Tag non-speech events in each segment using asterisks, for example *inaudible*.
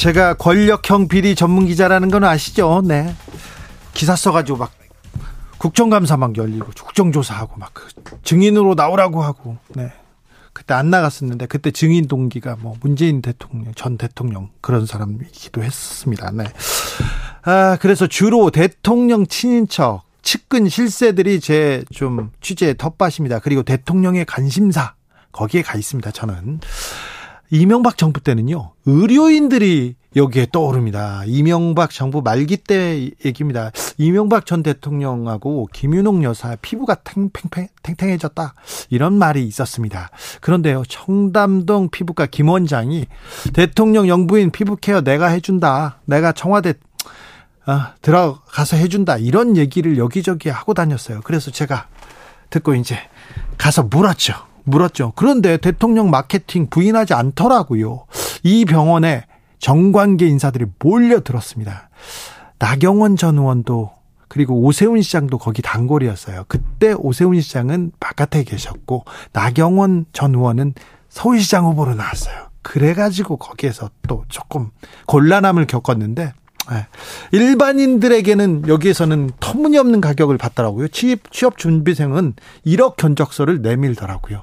제가 권력형 비리 전문 기자라는 건 아시죠? 네. 기사 써가지고 막 국정감사 막 열리고 국정조사하고 막 그 증인으로 나오라고 하고 네. 그때 안 나갔었는데 그때 증인 동기가 뭐 문재인 대통령 전 대통령 그런 사람이기도 했습니다. 네. 아 그래서 주로 대통령 친인척 측근 실세들이 제 좀 취재의 텃밭입니다. 그리고 대통령의 관심사 거기에 가 있습니다. 저는 이명박 정부 때는요 의료인들이 여기에 떠오릅니다. 이명박 정부 말기 때 얘기입니다. 이명박 전 대통령하고 김윤옥 여사 피부가 탱탱, 탱탱해졌다. 이런 말이 있었습니다. 그런데요, 청담동 피부과 김 원장이 대통령 영부인 피부 케어 내가 해준다. 내가 청와대 아, 들어가서 해준다. 이런 얘기를 여기저기 하고 다녔어요. 그래서 제가 듣고 이제 가서 물었죠. 물었죠. 그런데 대통령 마케팅 부인하지 않더라고요. 이 병원에 정관계 인사들이 몰려들었습니다. 나경원 전 의원도 그리고 오세훈 시장도 거기 단골이었어요. 그때 오세훈 시장은 바깥에 계셨고 나경원 전 의원은 서울시장 후보로 나왔어요. 그래가지고 거기에서 또 조금 곤란함을 겪었는데 예. 일반인들에게는 여기에서는 터무니없는 가격을 받더라고요. 취업, 취업 준비생은 1억 견적서를 내밀더라고요.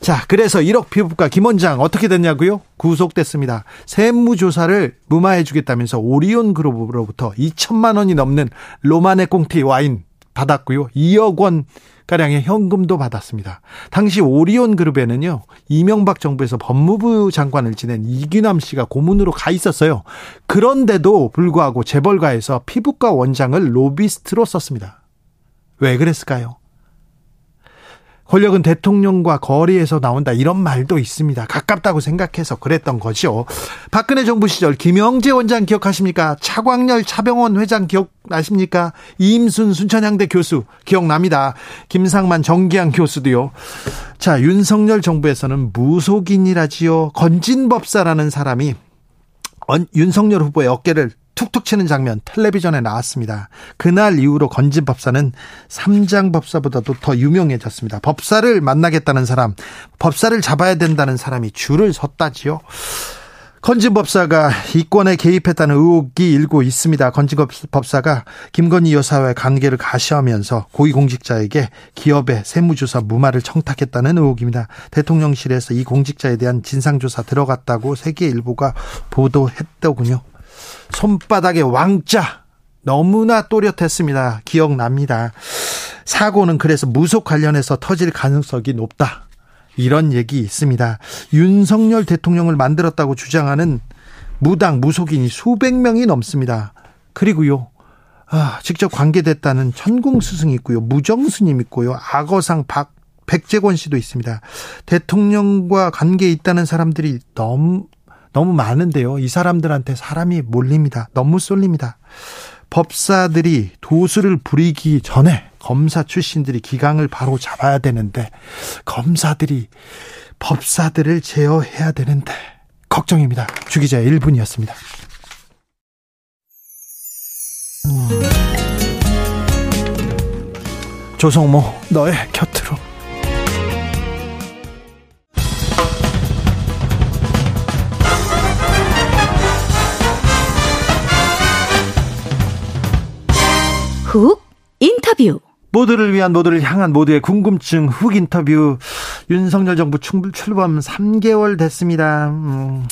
자, 그래서 1억 피부과 김원장 어떻게 됐냐고요? 구속됐습니다. 세무조사를 무마해 주겠다면서 오리온 그룹으로부터 2천만 원이 넘는 로마네 꽁티 와인 받았고요. 2억 원 가량의 현금도 받았습니다. 당시 오리온 그룹에는요. 이명박 정부에서 법무부 장관을 지낸 이규남 씨가 고문으로 가 있었어요. 그런데도 불구하고 재벌가에서 피부과 원장을 로비스트로 썼습니다. 왜 그랬을까요? 권력은 대통령과 거리에서 나온다 이런 말도 있습니다. 가깝다고 생각해서 그랬던 거죠. 박근혜 정부 시절 김영재 원장 기억하십니까? 차광렬 차병원 회장 기억나십니까? 이임순 순천향대 교수 기억납니다. 김상만 정기양 교수도요. 자 윤석열 정부에서는 무속인이라지요. 건진법사라는 사람이 윤석열 후보의 어깨를 툭툭 치는 장면 텔레비전에 나왔습니다. 그날 이후로 건진 법사는 삼장 법사보다도 더 유명해졌습니다. 법사를 만나겠다는 사람, 법사를 잡아야 된다는 사람이 줄을 섰다지요. 건진 법사가 이권에 개입했다는 의혹이 일고 있습니다. 건진 법사가 김건희 여사와의 관계를 가시하면서 고위공직자에게 기업의 세무조사 무마를 청탁했다는 의혹입니다. 대통령실에서 이 공직자에 대한 진상조사 들어갔다고 세계일보가 보도했더군요. 손바닥에 왕자 너무나 또렷했습니다. 기억납니다. 사고는 그래서 무속 관련해서 터질 가능성이 높다. 이런 얘기 있습니다. 윤석열 대통령을 만들었다고 주장하는 무당 무속인이 수백 명이 넘습니다. 그리고요. 아, 직접 관계됐다는 천공 스승이 있고요. 무정 스님 있고요. 악어상 박 백재권 씨도 있습니다. 대통령과 관계 있다는 사람들이 너무 너무 많은데요. 이 사람들한테 사람이 몰립니다. 너무 쏠립니다. 법사들이 도수를 부리기 전에 검사 출신들이 기강을 바로 잡아야 되는데 검사들이 법사들을 제어해야 되는데 걱정입니다. 주기자의 1분이었습니다. 조성모 너의 곁으로 훅 인터뷰 모두를 위한 모두를 향한 모두의 궁금증 훅 인터뷰 윤석열 정부 출범 3개월 됐습니다. 음,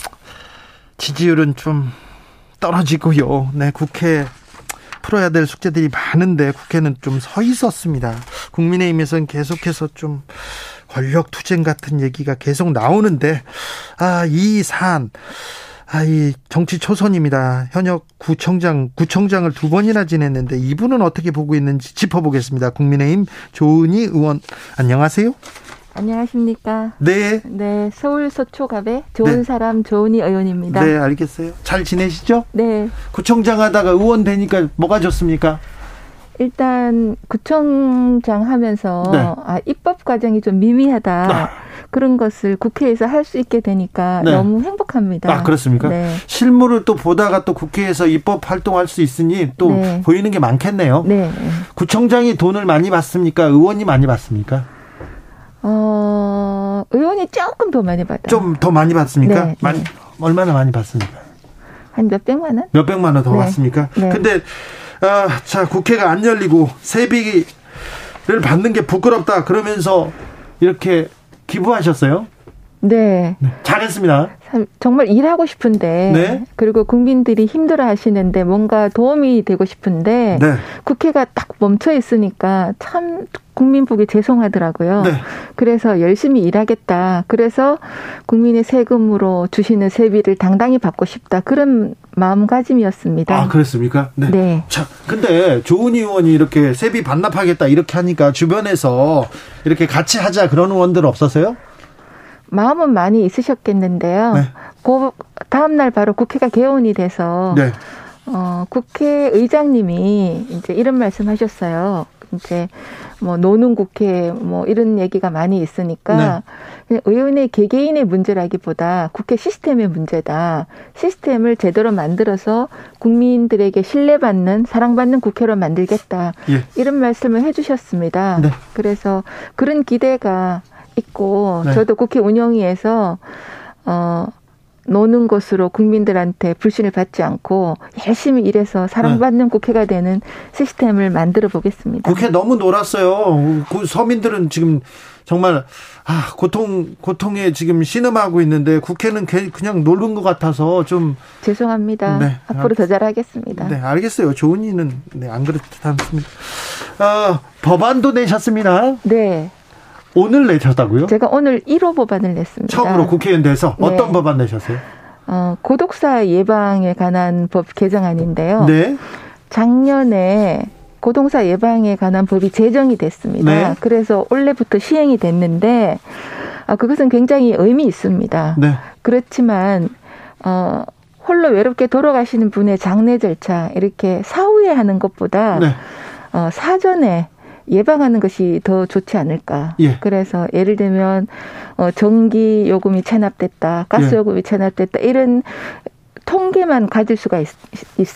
지지율은 좀 떨어지고요. 네, 국회 풀어야 될 숙제들이 많은데 국회는 좀 서 있었습니다. 국민의힘에서는 계속해서 좀 권력 투쟁 같은 얘기가 계속 나오는데 아, 이 사안 아, 이 정치 초선입니다. 현역 구청장, 구청장을 두 번이나 지냈는데 이분은 어떻게 보고 있는지 짚어보겠습니다. 국민의힘 조은희 의원, 안녕하세요. 안녕하십니까. 네. 네, 서울 서초갑의 좋은 네. 사람 조은희 의원입니다. 네, 알겠어요. 잘 지내시죠? 네. 구청장 하다가 의원 되니까 뭐가 좋습니까? 일단 구청장 하면서 네. 아, 입법 과정이 좀 미미하다. 아. 그런 것을 국회에서 할 수 있게 되니까 네. 너무 행복합니다. 아, 그렇습니까? 네. 실무를 또 보다가 또 국회에서 입법 활동할 수 있으니 또 네. 보이는 게 많겠네요. 네. 구청장이 돈을 많이 받습니까? 의원이 많이 받습니까? 어, 의원이 조금 더 많이 받아요. 좀더 많이 받습니까? 네, 많이, 네. 얼마나 많이 받습니까? 한 몇백만 원? 몇 백만 원더 네. 받습니까? 네. 근데 아, 자 국회가 안 열리고 세비를 받는 게 부끄럽다 그러면서 이렇게 기부하셨어요? 네. 잘했습니다. 참, 정말 일하고 싶은데 네. 그리고 국민들이 힘들어 하시는데 뭔가 도움이 되고 싶은데 네. 국회가 딱 멈춰 있으니까 참 국민 보기 죄송하더라고요. 네. 그래서 열심히 일하겠다. 그래서 국민의 세금으로 주시는 세비를 당당히 받고 싶다. 그런 마음가짐이었습니다. 아, 그렇습니까? 네. 네. 자, 근데 조은 의원이 이렇게 세비 반납하겠다 이렇게 하니까 주변에서 이렇게 같이 하자 그런 의원들 없었어요? 마음은 많이 있으셨겠는데요. 네. 그 다음 날 바로 국회가 개원이 돼서 네. 어, 국회의장님이 이제 이런 말씀하셨어요. 이제 뭐 노는 국회 뭐 이런 얘기가 많이 있으니까 그냥 의원의 개개인의 문제라기보다 국회 시스템의 문제다. 시스템을 제대로 만들어서 국민들에게 신뢰받는 사랑받는 국회로 만들겠다. 예. 이런 말씀을 해주셨습니다. 네. 그래서 그런 기대가 있고 네. 저도 국회 운영위에서 어 노는 것으로 국민들한테 불신을 받지 않고 열심히 일해서 사랑받는 국회가 되는 시스템을 만들어 보겠습니다. 국회 너무 놀았어요. 그 서민들은 지금 정말 아, 고통 고통에 지금 신음하고 있는데 국회는 개- 그냥 놀는 것 같아서 좀 죄송합니다. 네. 앞으로 더 잘하겠습니다. 네, 알겠어요. 좋은 이는 네, 안 그렇지 않습니다. 어, 법안도 내셨습니다. 네. 오늘 내셨다고요? 제가 오늘 1호 법안을 냈습니다. 처음으로 국회의원 돼서 네. 어떤 법안 내셨어요? 어, 고독사 예방에 관한 법 개정안인데요. 네. 작년에 고동사 예방에 관한 법이 제정이 됐습니다. 네. 그래서 올해부터 시행이 됐는데 아, 그것은 굉장히 의미 있습니다. 네. 그렇지만 어, 홀로 외롭게 돌아가시는 분의 장례 절차 이렇게 사후에 하는 것보다 네. 어, 사전에 예방하는 것이 더 좋지 않을까. 예. 그래서 예를 들면 어, 전기 요금이 체납됐다, 가스 예. 요금이 체납됐다 이런 통계만 가질 수가 있,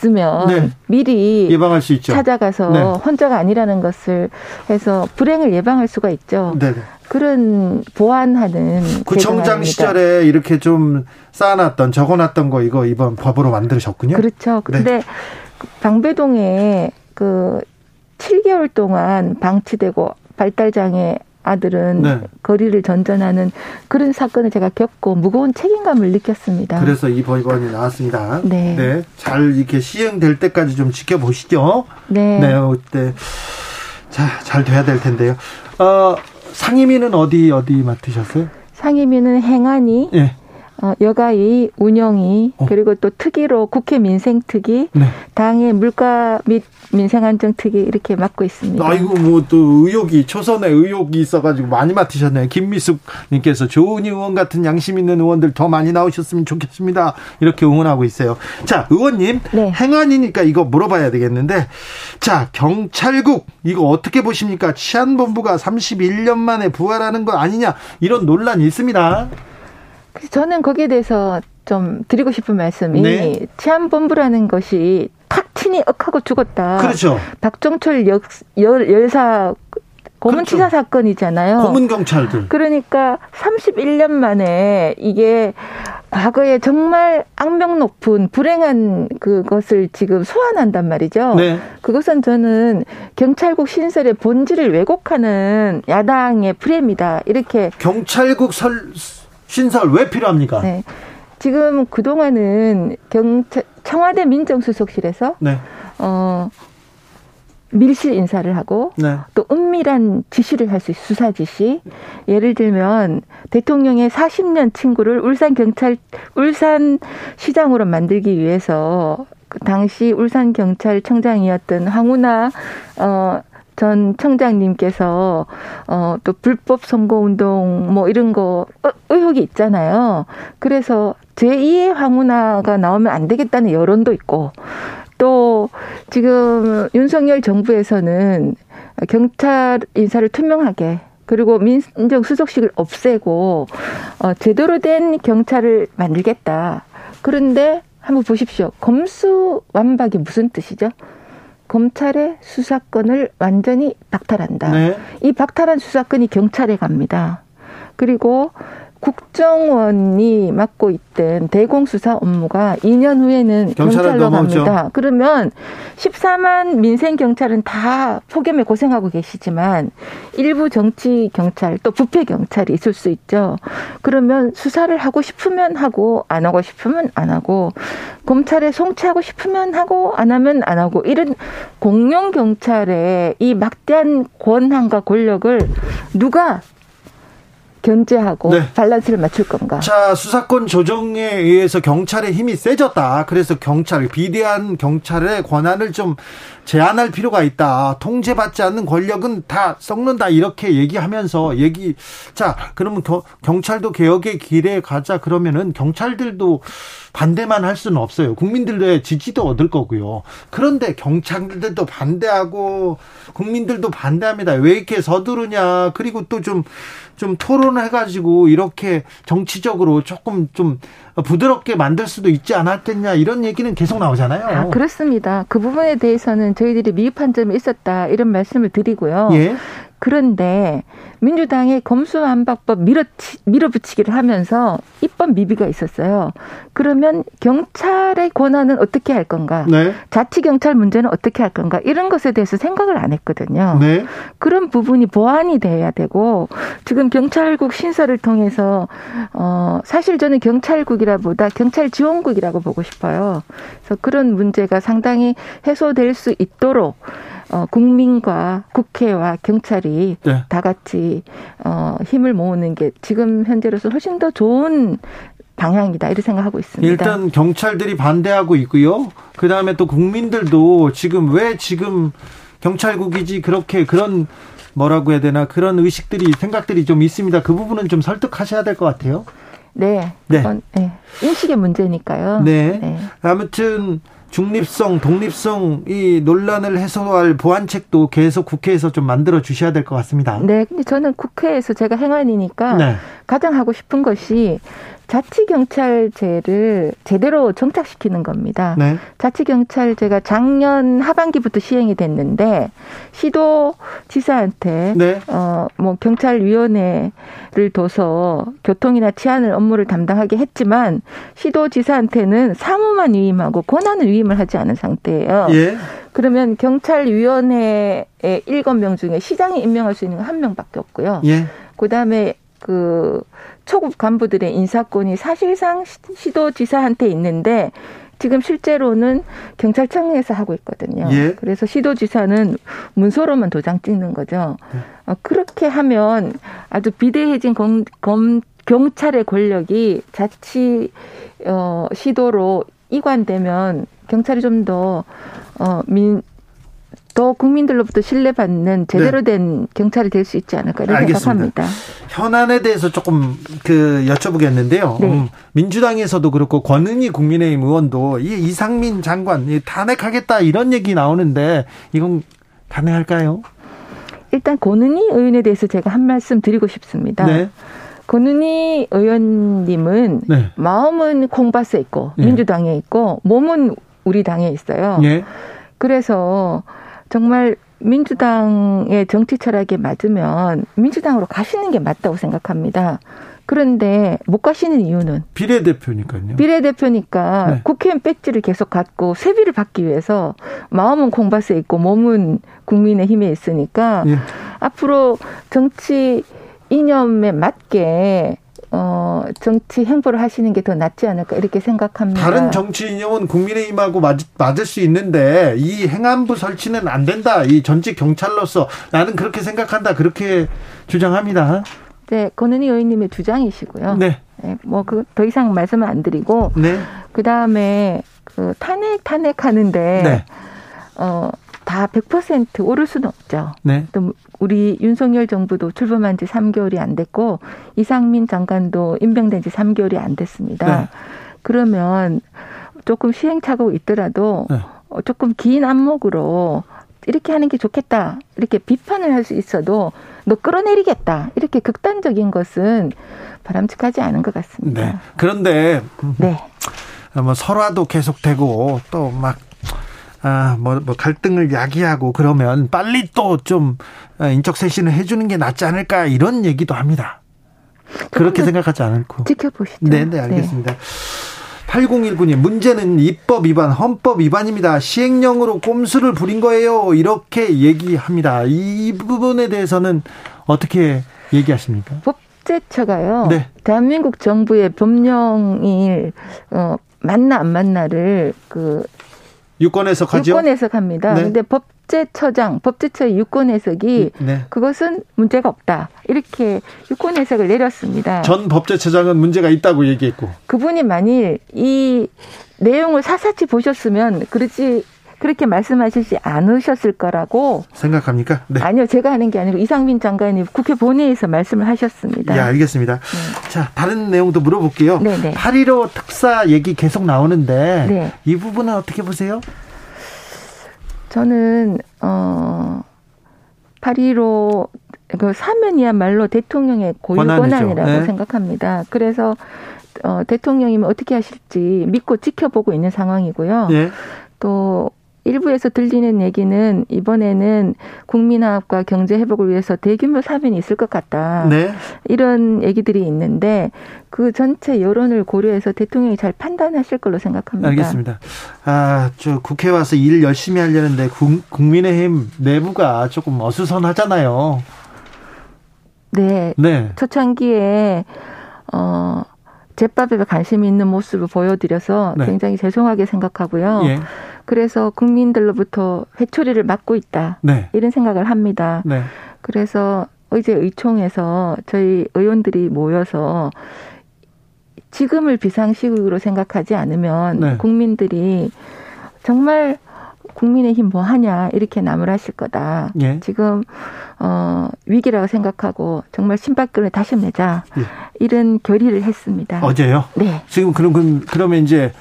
으면 네. 미리 예방할 수 있죠. 찾아가서 네. 혼자가 아니라는 것을 해서 불행을 예방할 수가 있죠. 네. 네. 그런 보완하는 구청장 개정안입니다. 시절에 이렇게 좀 쌓아놨던 적어놨던 거 이거 이번 법으로 만드셨군요. 그렇죠. 네. 근데 방배동에 그 7개월 동안 방치되고 발달장애 아들은 네. 거리를 전전하는 그런 사건을 제가 겪고 무거운 책임감을 느꼈습니다. 그래서 이 법안이 나왔습니다. 네. 잘 이렇게 시행될 때까지 좀 지켜보시죠. 네. 네. 그때 자, 잘 돼야 될 텐데요. 어, 상임위는 어디 어디 맡으셨어요? 상임위는 행안위, 예. 어, 여가위, 운영위, 어. 그리고 또 특위로 국회 민생 특위, 네. 당의 물가 및 민생 안정 특위 이렇게 맡고 있습니다. 아이고 뭐 또 의혹이 초선에 의혹이 있어가지고 많이 맡으셨네요. 김미숙님께서 조은희 의원 같은 양심 있는 의원들 더 많이 나오셨으면 좋겠습니다. 이렇게 응원하고 있어요. 자 의원님 네. 행안이니까 이거 물어봐야 되겠는데 자 경찰국 이거 어떻게 보십니까? 치안본부가 31년 만에 부활하는 거 아니냐 이런 논란이 있습니다. 저는 거기에 대해서 좀 드리고 싶은 말씀이 네. 치안본부라는 것이 탁 친이 억하고 죽었다. 그렇죠. 박정철 역, 열, 열사 고문 치사 그렇죠. 사건이잖아요. 고문 경찰들. 그러니까 31년 만에 이게 과거에 정말 악명 높은 불행한 그것을 지금 소환한단 말이죠. 네. 그것은 저는 경찰국 신설의 본질을 왜곡하는 야당의 프레임이다. 이렇게 경찰국 설 신설 왜 필요합니까? 네. 지금 그동안은 경찰, 청와대 민정수석실에서, 네. 어, 밀실 인사를 하고, 네. 또 은밀한 지시를 할 수 있어요. 수사 지시. 예를 들면, 대통령의 40년 친구를 울산 경찰, 울산 시장으로 만들기 위해서, 그 당시 울산 경찰청장이었던 황운하, 어, 전 청장님께서 어 또 불법 선거 운동 뭐 이런 거 의혹이 있잖아요. 그래서 제2의 황운하가 나오면 안 되겠다는 여론도 있고 또 지금 윤석열 정부에서는 경찰 인사를 투명하게 그리고 민정 수석실을 없애고 어 제대로 된 경찰을 만들겠다. 그런데 한번 보십시오. 검수 완박이 무슨 뜻이죠? 검찰의 수사권을 완전히 박탈한다. 네. 이 박탈한 수사권이 경찰에 갑니다. 그리고 국정원이 맡고 있던 대공수사 업무가 2년 후에는 경찰로 갑니다. 그러면 14만 민생 경찰은 다 폭염에 고생하고 계시지만 일부 정치 경찰 또 부패 경찰이 있을 수 있죠. 그러면 수사를 하고 싶으면 하고 안 하고 싶으면 안 하고 검찰에 송치하고 싶으면 하고 안 하면 안 하고 이런 공룡 경찰의 이 막대한 권한과 권력을 누가 견제하고 네. 밸런스를 맞출 건가? 자, 수사권 조정에 의해서 경찰의 힘이 세졌다. 그래서 경찰, 비대한 경찰의 권한을 좀 제한할 필요가 있다. 통제받지 않는 권력은 다 썩는다. 이렇게 얘기하면서 얘기, 자, 그러면 겨, 경찰도 개혁의 길에 가자. 그러면은 경찰들도 반대만 할 수는 없어요. 국민들의 지지도 얻을 거고요. 그런데 경찰들도 반대하고 국민들도 반대합니다. 왜 이렇게 서두르냐. 그리고 또 좀, 좀 토론해 가지고 이렇게 정치적으로 조금 좀 부드럽게 만들 수도 있지 않았겠냐. 이런 얘기는 계속 나오잖아요. 아, 그렇습니다. 그 부분에 대해서는 저희들이 미흡한 점이 있었다. 이런 말씀을 드리고요. 예. 그런데 민주당의 검수안박법 밀어치, 밀어붙이기를 하면서 입법 미비가 있었어요. 그러면 경찰의 권한은 어떻게 할 건가? 네. 자치 경찰 문제는 어떻게 할 건가? 이런 것에 대해서 생각을 안 했거든요. 네. 그런 부분이 보완이 돼야 되고 지금 경찰국 신설을 통해서 어 사실 저는 경찰국이라보다 경찰 지원국이라고 보고 싶어요. 그래서 그런 문제가 상당히 해소될 수 있도록 어, 국민과 국회와 경찰이 네. 다 같이 어, 힘을 모으는 게 지금 현재로서 훨씬 더 좋은 방향이다 이렇게 생각하고 있습니다. 일단 경찰들이 반대하고 있고요. 그 다음에 또 국민들도 지금 왜 지금 경찰국이지 그렇게 그런 뭐라고 해야 되나 그런 의식들이 생각들이 좀 있습니다. 그 부분은 좀 설득하셔야 될 것 같아요. 네. 네. 네. 인식의 문제니까요. 네. 네. 아무튼 중립성, 독립성 이 논란을 해소할 보완책도 계속 국회에서 좀 만들어 주셔야 될 것 같습니다. 네, 근데 저는 국회에서 제가 행안이니까 네. 가장 하고 싶은 것이 자치경찰제를 제대로 정착시키는 겁니다. 네. 자치경찰제가 작년 하반기부터 시행이 됐는데 시도 지사한테 네. 어뭐 경찰위원회를 둬서 교통이나 치안을 업무를 담당하게 했지만 시도 지사한테는 사무만 위임하고 권한을 위임을 하지 않은 상태예요. 예. 그러면 경찰위원회의 일곱 명 중에 시장이 임명할 수 있는 건 한 명밖에 없고요. 예. 그다음에 그 초급 간부들의 인사권이 사실상 시도지사한테 있는데 지금 실제로는 경찰청에서 하고 있거든요. 예. 그래서 시도지사는 문서로만 도장 찍는 거죠. 예. 어, 그렇게 하면 아주 비대해진 검, 검, 경찰의 권력이 자치 어, 시도로 이관되면 경찰이 좀 더 어, 민, 더 국민들로부터 신뢰받는 제대로 네. 된 경찰이 될 수 있지 않을까 이렇게 생각합니다. 현안에 대해서 조금 그 여쭤보겠는데요. 네. 음, 민주당에서도 그렇고 권은희 국민의힘 의원도 이 이상민 장관 탄핵하겠다 이런 얘기 나오는데 이건 가능할까요? 일단 권은희 의원에 대해서 제가 한 말씀 드리고 싶습니다. 네. 권은희 의원님은 네. 마음은 콩밭에 있고 네. 민주당에 있고 몸은 우리 당에 있어요. 네. 그래서 정말 민주당의 정치 철학에 맞으면 민주당으로 가시는 게 맞다고 생각합니다. 그런데 못 가시는 이유는 비례대표니까요. 비례대표니까 네. 국회의원 배지를 계속 갖고 세비를 받기 위해서 마음은 콩밭에 있고 몸은 국민의 힘에 있으니까 예. 앞으로 정치 이념에 맞게 어, 정치 행보를 하시는 게 더 낫지 않을까 이렇게 생각합니다. 다른 정치 이념은 국민의힘하고 맞, 맞을 수 있는데 이 행안부 설치는 안 된다. 이 전직 경찰로서 나는 그렇게 생각한다. 그렇게 주장합니다. 네, 권은희 의원님의 주장이시고요. 네. 네 뭐그 더 이상 말씀을 안 드리고 네. 그 다음에 그 탄핵 탄핵 하는데 네. 어 다 100% 오를 수는 없죠. 네. 또 우리 윤석열 정부도 출범한 지 3개월이 안 됐고 이상민 장관도 임명된 지 3개월이 안 됐습니다. 네. 그러면 조금 시행착오가 있더라도 네. 어, 조금 긴 안목으로 이렇게 하는 게 좋겠다. 이렇게 비판을 할 수 있어도 너 끌어내리겠다. 이렇게 극단적인 것은 바람직하지 않은 것 네. 같습니다. 그런데 네. 뭐 설화도 계속되고 또 막 아, 뭐, 뭐, 갈등을 야기하고 그러면 빨리 또 좀 인적 쇄신을 해주는 게 낫지 않을까 이런 얘기도 합니다. 그렇게 생각하지 않고. 지켜보시죠. 네, 네, 알겠습니다. 8019님, 문제는 입법 위반, 헌법 위반입니다. 시행령으로 꼼수를 부린 거예요. 이렇게 얘기합니다. 이 부분에 대해서는 어떻게 얘기하십니까? 법제처가요. 네. 대한민국 정부의 법령이 어 맞나 안 맞나를 그 유권 해석하죠? 유권 해석합니다. 네. 근데 법제처장, 법제처의 유권 해석이 네. 그것은 문제가 없다. 이렇게 유권 해석을 내렸습니다. 전 법제처장은 문제가 있다고 얘기했고. 그분이 만일 이 내용을 사사치 보셨으면 그렇지 그렇게 말씀하시지 않으셨을 거라고 생각합니까? 네. 아니요 제가 하는 게 아니고 이상민 장관이 국회 본회의에서 말씀을 하셨습니다. 예, 알겠습니다. 자, 다른 내용도 물어볼게요. 네, 네. 8.15 특사 얘기 계속 나오는데 네. 이 부분은 어떻게 보세요? 저는 어 8.15 그 사면이야말로 대통령의 고유 권한이죠. 권한이라고 네. 생각합니다. 그래서 어, 대통령이면 어떻게 하실지 믿고 지켜보고 있는 상황이고요. 예. 또 일부에서 들리는 얘기는 이번에는 국민화합과 경제 회복을 위해서 대규모 사면이 있을 것 같다. 네. 이런 얘기들이 있는데 그 전체 여론을 고려해서 대통령이 잘 판단하실 걸로 생각합니다. 알겠습니다. 아, 저 국회 와서 일 열심히 하려는데 국, 국민의힘 내부가 조금 어수선하잖아요. 네. 네. 초창기에 어 제밥에 관심 있는 모습을 보여드려서 네. 굉장히 죄송하게 생각하고요. 예. 그래서 국민들로부터 회초리를 맞고 있다. 네. 이런 생각을 합니다. 네. 그래서 어제 의총에서 저희 의원들이 모여서 지금을 비상시국으로 생각하지 않으면 네. 국민들이 정말 국민의힘 뭐 하냐 이렇게 나무라실 거다. 예. 지금 어 위기라고 생각하고 정말 신발끈을 다시 매자 예. 이런 결의를 했습니다. 어제요? 네. 지금 그럼, 그럼 그러면 이제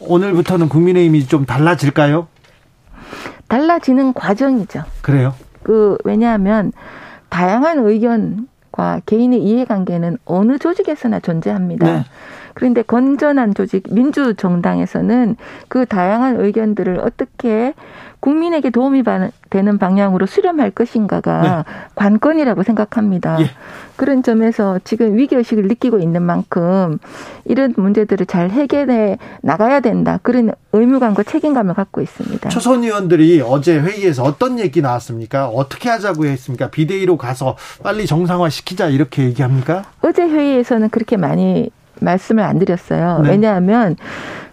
오늘부터는 국민의힘이 좀 달라질까요? 달라지는 과정이죠. 그래요? 그 왜냐하면 다양한 의견과 개인의 이해관계는 어느 조직에서나 존재합니다. 네. 그런데 건전한 조직 민주정당에서는 그 다양한 의견들을 어떻게 국민에게 도움이 바- 되는 방향으로 수렴할 것인가가 관건이라고 생각합니다. 네. 예. 그런 점에서 지금 위기의식을 느끼고 있는 만큼 이런 문제들을 잘 해결해 나가야 된다. 그런 의무감과 책임감을 갖고 있습니다. 초선 의원들이 어제 회의에서 어떤 얘기 나왔습니까? 어떻게 하자고 했습니까? 비대위로 가서 빨리 정상화 시키자 이렇게 얘기합니까? 어제 회의에서는 그렇게 많이 말씀을 안 드렸어요. 네. 왜냐하면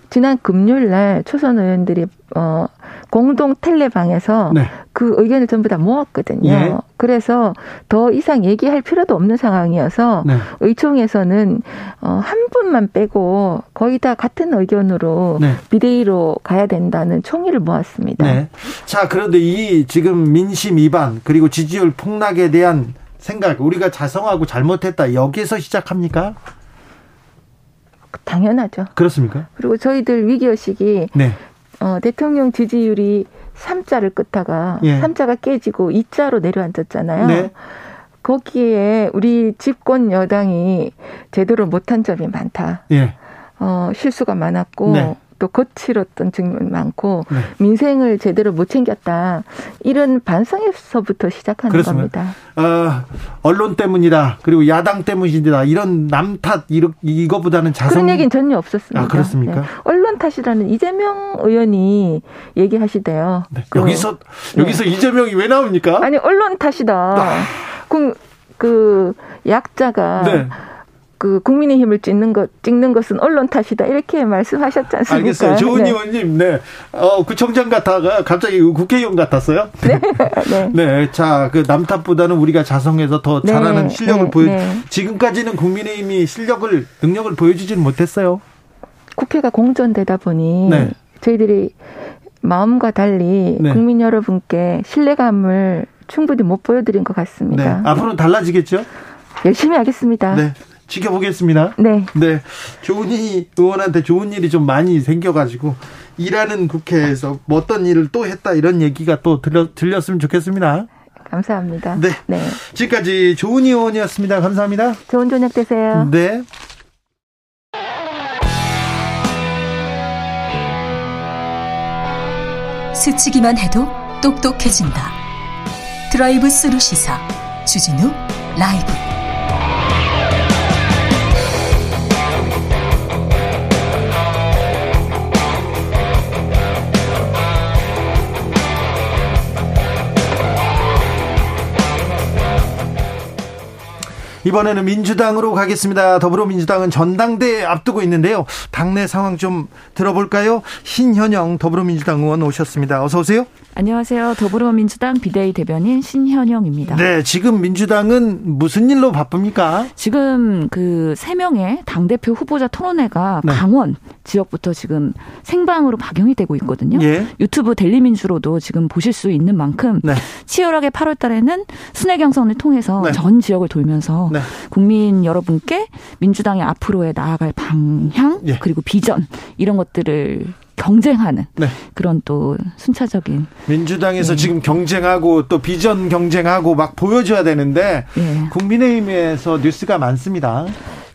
지난 금요일 날 초선 의원들이 어 공동 텔레방에서 네. 그 의견을 전부 다 모았거든요. 예. 그래서 더 이상 얘기할 필요도 없는 상황이어서 네. 의총에서는 어, 한 분만 빼고 거의 다 같은 의견으로 네. 비대위로 가야 된다는 총의를 모았습니다. 네. 자, 그런데 이 지금 민심 위반 그리고 지지율 폭락에 대한 생각 우리가 자성하고 잘못했다 여기에서 시작합니까? 당연하죠. 그렇습니까? 그리고 저희들 위기의식이 네. 어, 대통령 지지율이 3자를 끄다가 예. 3자가 깨지고 2자로 내려앉았잖아요. 네. 거기에 우리 집권 여당이 제대로 못한 점이 많다. 예. 어, 실수가 많았고 네. 또 거칠었던 측면이 많고 네. 민생을 제대로 못 챙겼다. 이런 반성에서부터 시작하는 그렇습니다. 겁니다. 어, 언론 때문이다. 그리고 야당 때문이다. 이런 남탓 이거 이거보다는 자성 그런 얘기는 전혀 없었습니다. 아, 그렇습니까? 네. 언론 탓이라는 이재명 의원이 얘기하시대요. 네. 그- 여기서 여기서 이재명이 왜 나옵니까? 아니 언론 탓이다. 그, 그 약자가 네. 그 국민의힘을 찍는 것 찍는 것은 언론 탓이다 이렇게 말씀하셨지 않습니까? 알겠어요. 조은 네. 의원님, 네. 어, 구청장 같다가 갑자기 국회의원 같았어요? 네. *laughs* 네. 네. 자, 그 남탓보다는 우리가 자성해서 더 네. 잘하는 실력을 네. 보여, 네. 지금까지는 국민의힘이 실력을, 능력을 보여주지는 못했어요. 국회가 공전되다 보니 네. 저희들이 마음과 달리 네. 국민 여러분께 신뢰감을 충분히 못 보여드린 것 네. 같습니다. 앞으로는 달라지겠죠? 열심히 하겠습니다. 네. 지켜보겠습니다. 네. 네. 조은희 의원한테 좋은 일이 좀 많이 생겨가지고 일하는 국회에서 뭐 어떤 일을 또 했다 이런 얘기가 또 들려, 들렸으면 좋겠습니다. 감사합니다. 네. 네. 지금까지 조은희 의원이었습니다. 감사합니다. 좋은 저녁 되세요. 네. 스치기만 해도 똑똑해진다. 드라이브 스루 시사 주진우 라이브. 이번에는 민주당으로 가겠습니다. 더불어민주당은 전당대회 앞두고 있는데요. 당내 상황 좀 들어볼까요? 신현영 더불어민주당 의원 오셨습니다. 어서 오세요. 안녕하세요. 더불어민주당 비대위 대변인 신현영입니다. 네, 지금 민주당은 무슨 일로 바쁩니까? 지금 그 세 명의 당 대표 후보자 토론회가 네. 강원 지역부터 지금 생방으로 방영이 되고 있거든요. 예. 유튜브 델리민주로도 지금 보실 수 있는 만큼 네. 치열하게 8월 달에는 순회 경선을 통해서 네. 전 지역을 돌면서 네. 국민 여러분께 민주당의 앞으로의 나아갈 방향 예. 그리고 비전 이런 것들을 경쟁하는 네. 그런 또 순차적인 민주당에서 네. 지금 경쟁하고 또 비전 경쟁하고 막 보여줘야 되는데 예. 국민의힘에서 뉴스가 많습니다.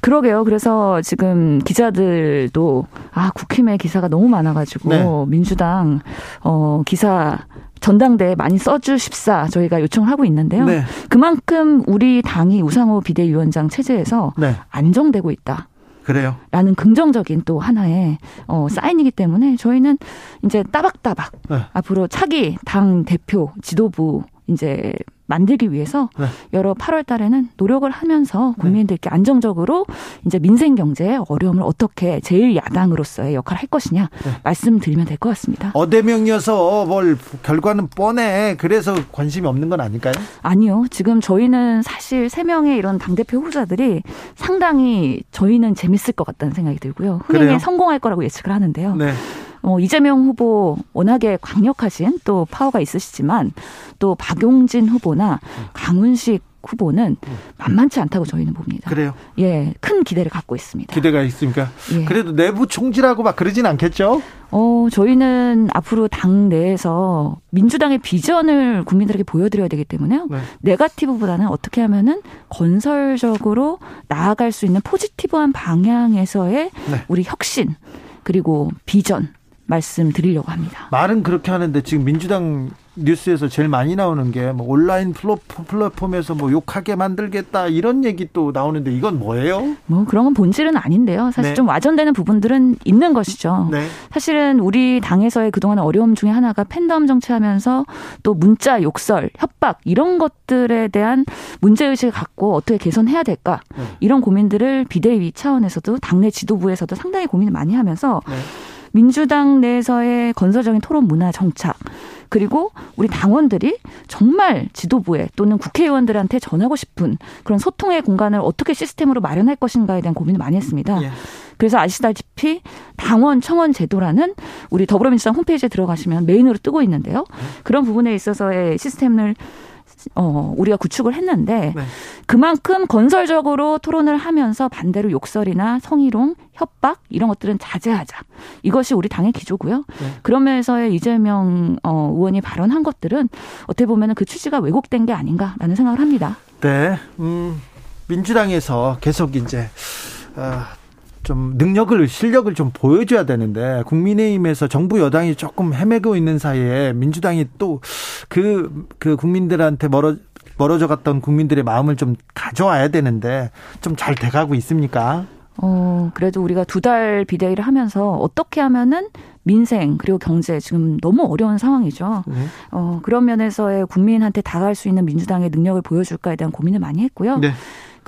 그러게요. 그래서 지금 기자들도 아 국힘의 기사가 너무 많아가지고 네. 민주당 어 기사 전당대에 많이 써주십사 저희가 요청을 하고 있는데요. 네. 그만큼 우리 당이 우상호 비대위원장 체제에서 네. 안정되고 있다. 그래요. 라는 긍정적인 또 하나의 어, 사인이기 때문에 저희는 이제 따박따박 네. 앞으로 차기 당 대표 지도부 이제 만들기 위해서 네. 여러 8월 달에는 노력을 하면서 국민들께 안정적으로 이제 민생 경제의 어려움을 어떻게 제일 야당으로서의 역할을 할 것이냐 네. 말씀드리면 될 것 같습니다. 어대명이어서 뭘 결과는 뻔해. 그래서 관심이 없는 건 아닐까요? 아니요. 지금 저희는 사실 세 명의 이런 당대표 후보자들이 상당히 저희는 재밌을 것 같다는 생각이 들고요. 흥행에 그래요? 성공할 거라고 예측을 하는데요. 네. 어, 이재명 후보 워낙에 강력하신 또 파워가 있으시지만 또 박용진 후보나 강훈식 후보는 만만치 않다고 저희는 봅니다. 그래요. 예, 큰 기대를 갖고 있습니다. 기대가 있습니까? 예. 그래도 내부 총질하고 막 그러진 않겠죠? 어, 저희는 앞으로 당 내에서 민주당의 비전을 국민들에게 보여드려야 되기 때문에요. 네. 네가티브보다는 어떻게 하면은 건설적으로 나아갈 수 있는 포지티브한 방향에서의 네. 우리 혁신 그리고 비전 말씀드리려고 합니다. 말은 그렇게 하는데 지금 민주당 뉴스에서 제일 많이 나오는 게 뭐 온라인 플랫폼- 플랫폼에서 뭐 욕하게 만들겠다 이런 얘기 또 나오는데 이건 뭐예요? 뭐 그런 건 본질은 아닌데요. 사실 네. 좀 와전되는 부분들은 있는 것이죠. 네. 사실은 우리 당에서의 그동안의 어려움 중에 하나가 팬덤 정치하면서 또 문자 욕설, 협박 이런 것들에 대한 문제 의식을 갖고 어떻게 개선해야 될까 네. 이런 고민들을 비대위 차원에서도 당내 지도부에서도 상당히 고민을 많이 하면서 네. 민주당 내에서의 건설적인 토론 문화 정착 그리고 우리 당원들이 정말 지도부에 또는 국회의원들한테 전하고 싶은 그런 소통의 공간을 어떻게 시스템으로 마련할 것인가에 대한 고민을 많이 했습니다. 예. 그래서 아시다시피 당원 청원 제도라는 우리 더불어민주당 홈페이지에 들어가시면 메인으로 뜨고 있는데요. 그런 부분에 있어서의 시스템을 어, 우리가 구축을 했는데 네. 그만큼 건설적으로 토론을 하면서 반대로 욕설이나 성희롱, 협박 이런 것들은 자제하자. 이것이 우리 당의 기조고요. 네. 그런 면에서의 이재명 어, 의원이 발언한 것들은 어떻게 보면 그 취지가 왜곡된 게 아닌가라는 생각을 합니다. 네. 음, 민주당에서 계속 이제 아, 좀 능력을 실력을 좀 보여줘야 되는데 국민의힘에서 정부 여당이 조금 헤매고 있는 사이에 민주당이 또그그 국민들한테 멀어 멀어져 갔던 국민들의 마음을 좀 가져와야 되는데 좀 잘 돼가고 있습니까? 어, 그래도 우리가 두 달 비대위를 하면서 어떻게 하면은 민생 그리고 경제 지금 너무 어려운 상황이죠. 네. 어, 그런 면에서의 국민한테 다가갈 수 있는 민주당의 능력을 보여줄까에 대한 고민을 많이 했고요. 네.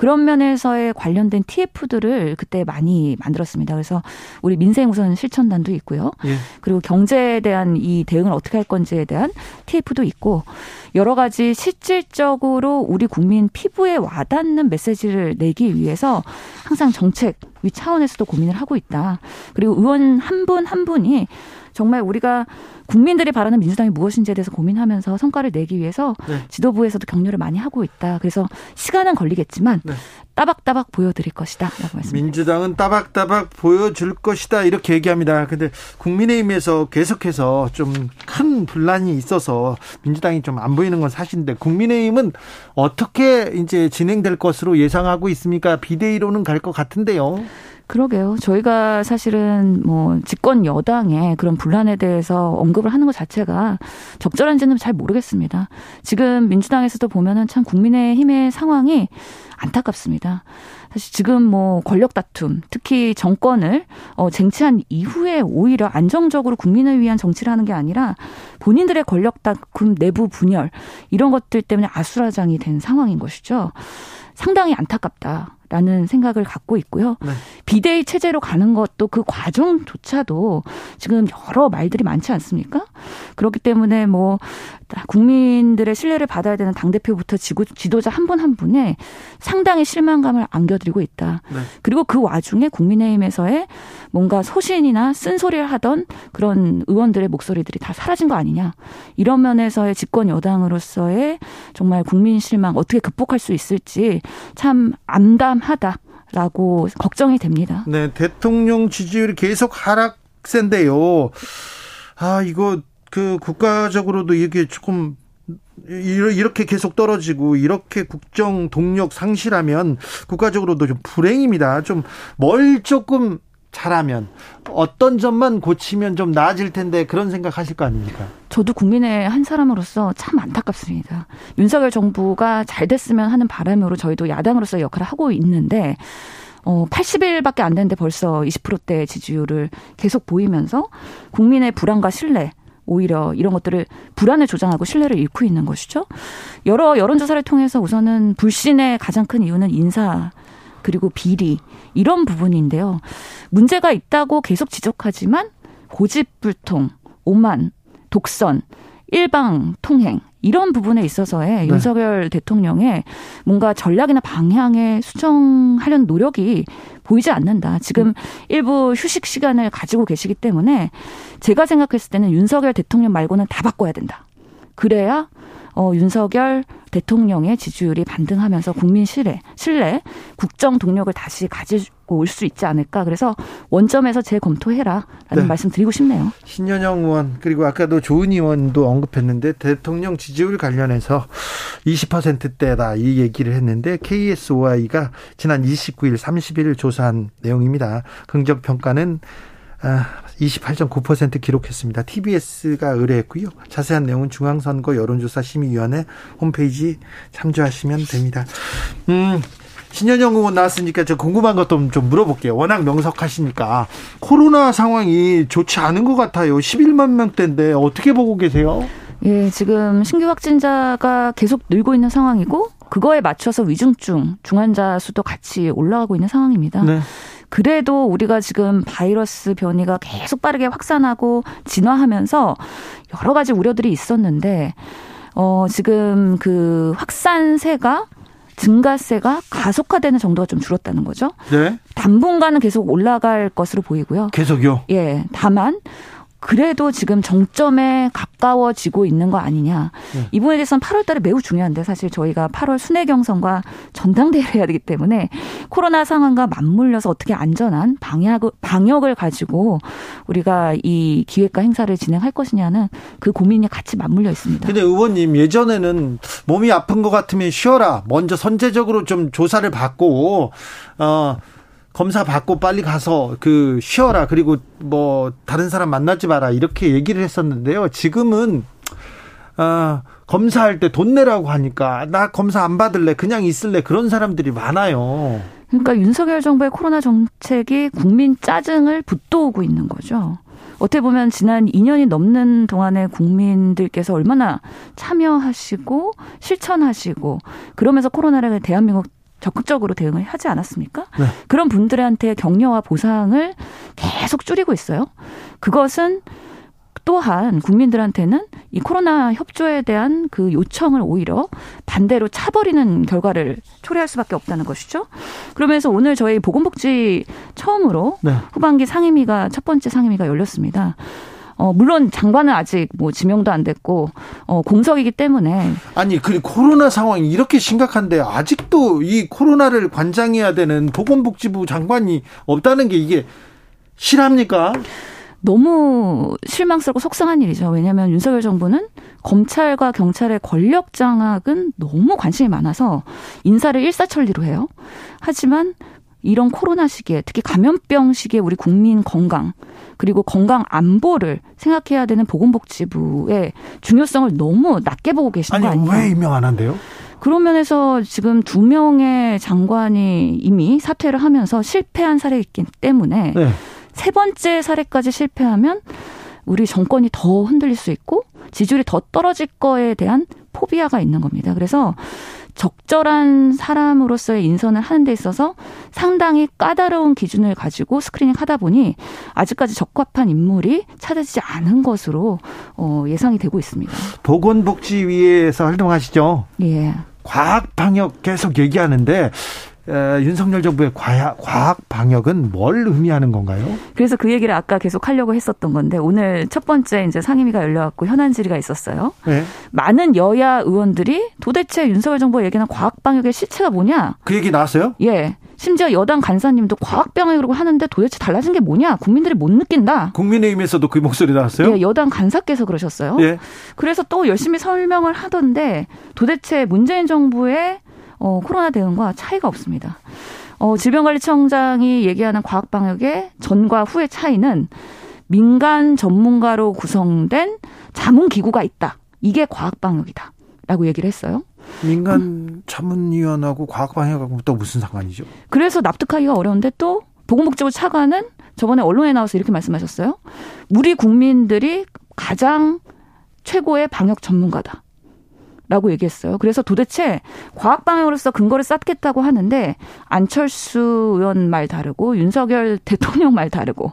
그런 면에서의 관련된 TF들을 그때 많이 만들었습니다. 그래서 우리 민생 우선 실천단도 있고요. 예. 그리고 경제에 대한 이 대응을 어떻게 할 건지에 대한 TF도 있고 여러 가지 실질적으로 우리 국민 피부에 와닿는 메시지를 내기 위해서 항상 정책 위 차원에서도 고민을 하고 있다. 그리고 의원 한 분한 분이 정말 우리가 국민들이 바라는 민주당이 무엇인지에 대해서 고민하면서 성과를 내기 위해서 네. 지도부에서도 격려를 많이 하고 있다. 그래서 시간은 걸리겠지만 네. 따박따박 보여드릴 것이다. 라고 말씀드립니다. 민주당은 따박따박 보여줄 것이다. 이렇게 얘기합니다. 근데 국민의힘에서 계속해서 좀 큰 분란이 있어서 민주당이 좀 안 보이는 건 사실인데 국민의힘은 어떻게 이제 진행될 것으로 예상하고 있습니까? 비대위로는 갈 것 같은데요. 그러게요. 저희가 사실은 뭐 집권 여당의 그런 분란에 대해서 언급을 하는 것 자체가 적절한지는 잘 모르겠습니다. 지금 민주당에서도 보면은 참 국민의힘의 상황이 안타깝습니다. 사실 지금 뭐 권력 다툼, 특히 정권을 어 쟁취한 이후에 오히려 안정적으로 국민을 위한 정치를 하는 게 아니라 본인들의 권력 다툼, 내부 분열 이런 것들 때문에 아수라장이 된 상황인 것이죠. 상당히 안타깝다. 라는 생각을 갖고 있고요. 네. 비대위 체제로 가는 것도 그 과정조차도 지금 여러 말들이 많지 않습니까? 그렇기 때문에 뭐 국민들의 신뢰를 받아야 되는 당대표부터 지도자 한분한 분에 상당히 실망감을 안겨드리고 있다. 네. 그리고 그 와중에 국민의힘에서의 뭔가 소신이나 쓴소리를 하던 그런 의원들의 목소리들이 다 사라진 거 아니냐. 이런 면에서의 집권 여당으로서의 정말 국민 실망 어떻게 극복할 수 있을지 참 암담 하다. 라고 걱정이 됩니다. 네, 대통령 지지율이 계속 하락세인데요. 아, 이거 그 국가적으로도 이게 조금 이렇게 계속 떨어지고 이렇게 국정 동력 상실하면 국가적으로도 좀 불행입니다. 좀 뭘 조금 잘하면 어떤 점만 고치면 좀 나아질 텐데 그런 생각하실 거 아닙니까? 저도 국민의 한 사람으로서 참 안타깝습니다. 윤석열 정부가 잘 됐으면 하는 바람으로 저희도 야당으로서 역할을 하고 있는데 어 80일밖에 안 됐는데 벌써 20%대 지지율을 계속 보이면서 국민의 불안과 신뢰 오히려 이런 것들을 불안을 조장하고 신뢰를 잃고 있는 것이죠. 여러 여론조사를 통해서 우선은 불신의 가장 큰 이유는 인사 그리고 비리 이런 부분인데요. 문제가 있다고 계속 지적하지만 고집불통, 오만, 독선, 일방 통행 이런 부분에 있어서의 네. 윤석열 대통령의 뭔가 전략이나 방향에 수정하려는 노력이 보이지 않는다. 지금 음. 일부 휴식 시간을 가지고 계시기 때문에 제가 생각했을 때는 윤석열 대통령 말고는 다 바꿔야 된다. 그래야 어, 윤석열 대통령의 지지율이 반등하면서 국민 신뢰, 신뢰, 국정 동력을 다시 가지고 올 수 있지 않을까. 그래서 원점에서 재검토해라라는 네. 말씀 드리고 싶네요. 신현영 의원 그리고 아까도 조은 의원도 언급했는데 대통령 지지율 관련해서 20%대다 이 얘기를 했는데 KSOI가 지난 29일, 30일 조사한 내용입니다. 긍정 평가는 28.9% 아, 기록했습니다. TBS가 의뢰했고요. 자세한 내용은 중앙선거 여론조사 심의위원회 홈페이지 참조하시면 됩니다. 음, 신현영 의원 나왔으니까 저 궁금한 것좀 물어볼게요. 워낙 명석하시니까 코로나 상황이 좋지 않은 것 같아요. 11만 명대인데 어떻게 보고 계세요? 예, 지금 신규 확진자가 계속 늘고 있는 상황이고 그거에 맞춰서 위중증 중환자 수도 같이 올라가고 있는 상황입니다. 네. 그래도 우리가 지금 바이러스 변이가 계속 빠르게 확산하고 진화하면서 여러 가지 우려들이 있었는데 어 지금 그 확산세가 증가세가 가속화되는 정도가 좀 줄었다는 거죠. 네. 당분간은 계속 올라갈 것으로 보이고요. 계속요? 예. 다만 그래도 지금 정점에 가까워지고 있는 거 아니냐. 네. 이 부분에 대해서는 8월 달에 매우 중요한데 사실 저희가 8월 순회 경선과 전당대회를 해야 되기 때문에 코로나 상황과 맞물려서 어떻게 안전한 방역, 방역을 가지고 우리가 이 기획과 행사를 진행할 것이냐는 그 고민이 같이 맞물려 있습니다. 근데 의원님 예전에는 몸이 아픈 것 같으면 쉬어라. 먼저 선제적으로 좀 조사를 받고 어 검사 받고 빨리 가서 그 쉬어라 그리고 뭐 다른 사람 만나지 마라 이렇게 얘기를 했었는데요. 지금은 아 검사할 때 돈 내라고 하니까 나 검사 안 받을래 그냥 있을래 그런 사람들이 많아요. 그러니까 윤석열 정부의 코로나 정책이 국민 짜증을 붙도우고 있는 거죠. 어떻게 보면 지난 2년이 넘는 동안에 국민들께서 얼마나 참여하시고 실천하시고 그러면서 코로나를 대한민국 적극적으로 대응을 하지 않았습니까? 네. 그런 분들한테 격려와 보상을 계속 줄이고 있어요. 그것은 또한 국민들한테는 이 코로나 협조에 대한 그 요청을 오히려 반대로 차버리는 결과를 초래할 수밖에 없다는 것이죠. 그러면서 오늘 저희 보건복지 처음으로 네. 후반기 상임위가 첫 번째 상임위가 열렸습니다. 어, 물론 장관은 아직 뭐 지명도 안 됐고, 어, 공석이기 때문에. 아니, 그 코로나 상황이 이렇게 심각한데 아직도 이 코로나를 관장해야 되는 보건복지부 장관이 없다는 게 이게 실합니까? 너무 실망스럽고 속상한 일이죠. 왜냐하면 윤석열 정부는 검찰과 경찰의 권력 장악은 너무 관심이 많아서 인사를 일사천리로 해요. 하지만 이런 코로나 시기에 특히 감염병 시기에 우리 국민 건강 그리고 건강 안보를 생각해야 되는 보건복지부의 중요성을 너무 낮게 보고 계시는 아니, 거 아니에요? 왜 임명 안 한대요? 그런 면에서 지금 두 명의 장관이 이미 사퇴를 하면서 실패한 사례이기 때문에 네. 세 번째 사례까지 실패하면 우리 정권이 더 흔들릴 수 있고 지지율이 더 떨어질 거에 대한 포비아가 있는 겁니다. 그래서 적절한 사람으로서의 인선을 하는 데 있어서 상당히 까다로운 기준을 가지고 스크리닝 하다 보니 아직까지 적합한 인물이 찾아지지 않은 것으로 어, 예상이 되고 있습니다. 보건복지위에서 활동하시죠? 예. 과학 방역 계속 얘기하는데 에, 윤석열 정부의 과학, 과학 방역은 뭘 의미하는 건가요? 그래서 그 얘기를 아까 계속 하려고 했었던 건데 오늘 첫 번째 이제 상임위가 열려갖고 현안 질의가 있었어요. 네. 많은 여야 의원들이 도대체 윤석열 정부가 얘기하는 과학 방역의 실체가 뭐냐? 그 얘기 나왔어요? 예. 심지어 여당 간사님도 과학 방역이라고 하는데 도대체 달라진 게 뭐냐? 국민들이 못 느낀다. 국민의힘에서도 그 목소리 나왔어요? 예, 여당 간사께서 그러셨어요. 예. 그래서 또 열심히 설명을 하던데 도대체 문재인 정부의 어, 코로나 대응과 차이가 없습니다. 어, 질병관리청장이 얘기하는 과학 방역의 전과 후의 차이는 민간 전문가로 구성된 자문 기구가 있다. 이게 과학 방역이다. 라고 얘기를 했어요. 민간 자문위원하고 과학 방역하고 또 무슨 상관이죠? 그래서 납득하기가 어려운데 또 보건복지부 차관은 저번에 언론에 나와서 이렇게 말씀하셨어요. 우리 국민들이 가장 최고의 방역 전문가다. 라고 얘기했어요. 그래서 도대체 과학 방역으로서 근거를 쌓겠다고 하는데 안철수 의원 말 다르고 윤석열 *laughs* 대통령 말 다르고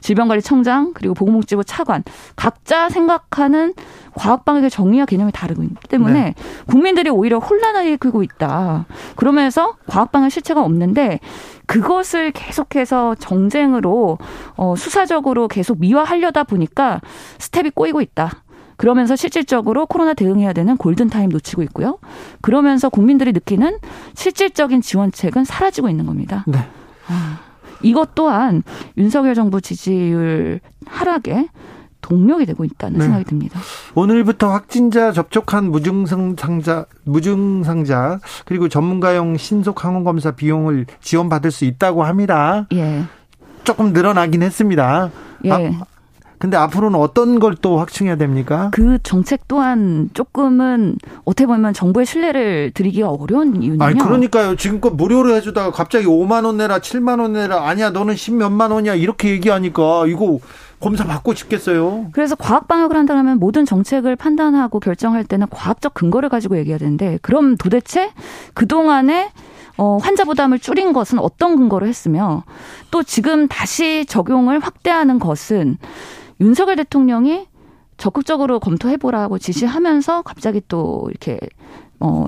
질병관리청장 그리고 보건복지부 차관 각자 생각하는 과학 방역의 정의와 개념이 다르기 때문에 네. 국민들이 오히려 혼란을 일으키고 있다. 그러면서 과학 방역 실체가 없는데 그것을 계속해서 정쟁으로 어, 수사적으로 계속 미화하려다 보니까 스텝이 꼬이고 있다. 그러면서 실질적으로 코로나 대응해야 되는 골든타임 놓치고 있고요. 그러면서 국민들이 느끼는 실질적인 지원책은 사라지고 있는 겁니다. 네. 아, 이것 또한 윤석열 정부 지지율 하락에 동력이 되고 있다는 네. 생각이 듭니다. 오늘부터 확진자 접촉한 무증상 상자, 무증상자 그리고 전문가용 신속 항원 검사 비용을 지원받을 수 있다고 합니다. 예. 조금 늘어나긴 했습니다. 예. 아, 근데 앞으로는 어떤 걸 또 확충해야 됩니까? 그 정책 또한 조금은 어떻게 보면 정부의 신뢰를 드리기가 어려운 이유는요. 아니 그러니까요. 지금껏 무료로 해주다가 갑자기 5만 원 내라, 7만 원 내라, 아니야 너는 10 몇만 원이야 이렇게 얘기하니까 이거 검사 받고 싶겠어요. 그래서 과학 방역을 한다면 모든 정책을 판단하고 결정할 때는 과학적 근거를 가지고 얘기해야 되는데 그럼 도대체 그 동안에 어, 환자 부담을 줄인 것은 어떤 근거로 했으며 또 지금 다시 적용을 확대하는 것은 윤석열 대통령이 적극적으로 검토해보라고 지시하면서 갑자기 또 이렇게 어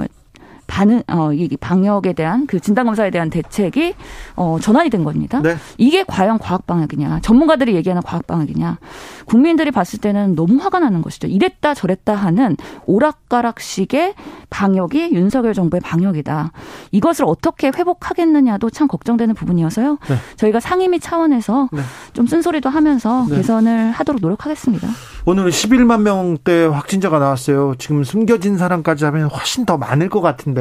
반응 어이 방역에 대한 그 진단 검사에 대한 대책이 어 전환이 된 겁니다. 네. 이게 과연 과학 방역이냐? 전문가들이 얘기하는 과학 방역이냐? 국민들이 봤을 때는 너무 화가 나는 것이죠. 이랬다 저랬다 하는 오락가락식의 방역이 윤석열 정부의 방역이다. 이것을 어떻게 회복하겠느냐도 참 걱정되는 부분이어서요. 네. 저희가 상임위 차원에서 네. 좀 쓴소리도 하면서 네. 개선을 하도록 노력하겠습니다. 오늘은 11만 명대 확진자가 나왔어요. 지금 숨겨진 사람까지 하면 훨씬 더 많을 것 같은데.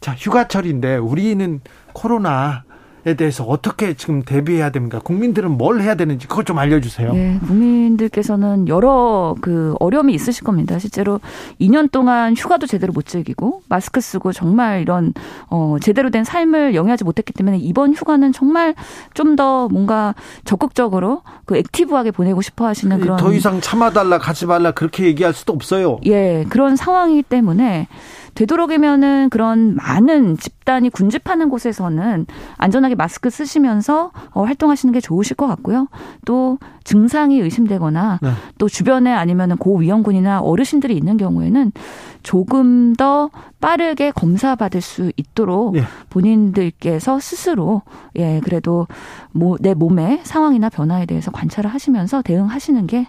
자, 휴가철인데 우리는 코로나 에 대해서 어떻게 지금 대비해야 됩니까? 국민들은 뭘 해야 되는지 그것 좀 알려주세요. 네, 국민들께서는 여러 그 어려움이 있으실 겁니다. 실제로 2년 동안 휴가도 제대로 못 즐기고 마스크 쓰고 정말 이런 어 제대로 된 삶을 영위하지 못했기 때문에 이번 휴가는 정말 좀 더 뭔가 적극적으로 그 액티브하게 보내고 싶어 하시는 그런 더 이상 참아달라, 가지 말라 그렇게 얘기할 수도 없어요. 예, 그런 상황이기 때문에 되도록이면은 그런 많은 집 집단이 군집하는 곳에서는 안전하게 마스크 쓰시면서 어, 활동하시는 게 좋으실 것 같고요. 또 증상이 의심되거나 네. 또 주변에 아니면 고위험군이나 어르신들이 있는 경우에는 조금 더 빠르게 검사받을 수 있도록 네. 본인들께서 스스로 예 그래도 뭐 내 몸의 상황이나 변화에 대해서 관찰을 하시면서 대응하시는 게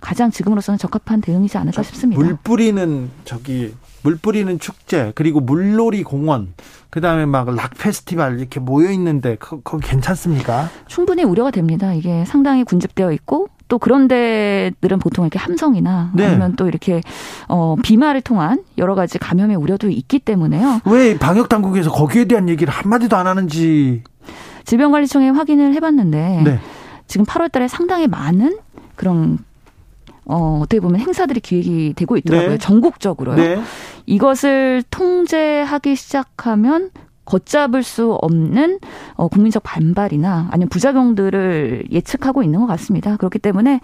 가장 지금으로서는 적합한 대응이지 않을까 싶습니다. 물 뿌리는 저기 물 뿌리는 축제 그리고 물놀이 공원 그다음에 막 락 페스티벌 이렇게 모여 있는데 그, 거 괜찮습니까? 충분히 우려가 됩니다. 이게 상당히 군집되어 있고 또 그런 데들은 보통 이렇게 함성이나 네. 아니면 또 이렇게 어 비말을 통한 여러 가지 감염의 우려도 있기 때문에요. 왜 방역 당국에서 거기에 대한 얘기를 한 마디도 안 하는지 질병관리청에 확인을 해봤는데 네. 지금 8월달에 상당히 많은 그런 어, 어떻게 보면 행사들이 기획이 되고 있더라고요. 네. 전국적으로요. 네. 이것을 통제하기 시작하면 걷잡을 수 없는 어, 국민적 반발이나 아니면 부작용들을 예측하고 있는 것 같습니다. 그렇기 때문에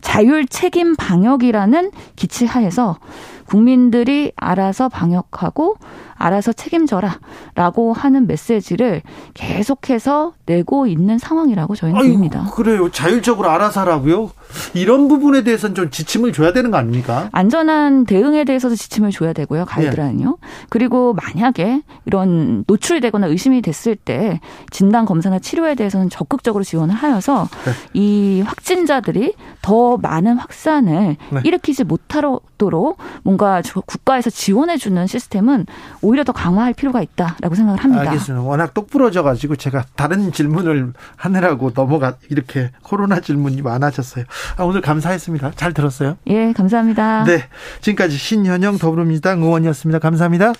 자율 책임 방역이라는 기치 하에서 국민들이 알아서 방역하고 알아서 책임져라라고 하는 메시지를 계속해서 내고 있는 상황이라고 저희는 아유, 보입니다. 그래요. 자율적으로 알아서 하라고요? 이런 부분에 대해서는 좀 지침을 줘야 되는 거 아닙니까? 안전한 대응에 대해서도 지침을 줘야 되고요. 가이드라인요. 네. 그리고 만약에 이런 노출이 되거나 의심이 됐을 때 진단 검사나 치료에 대해서는 적극적으로 지원을 하여서 네. 이 확진자들이 더 많은 확산을 네. 일으키지 못하도록 뭔가 국가에서 지원해 주는 시스템은 오히려 더 강화할 필요가 있다라고 생각을 합니다. 알겠습니다. 워낙 똑부러져 가지고 제가 다른 질문을 하느라고 넘어가 이렇게 코로나 질문이 많아졌어요. 아, 오늘 감사했습니다. 잘 들었어요? 예, 감사합니다. 네. 지금까지 신현영 더불어민주당 의원이었습니다. 감사합니다.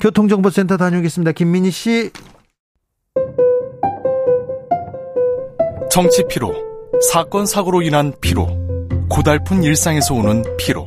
교통정보센터 다녀오겠습니다. 김민희 씨. 정치 피로, 사건 사고로 인한 피로, 고달픈 일상에서 오는 피로.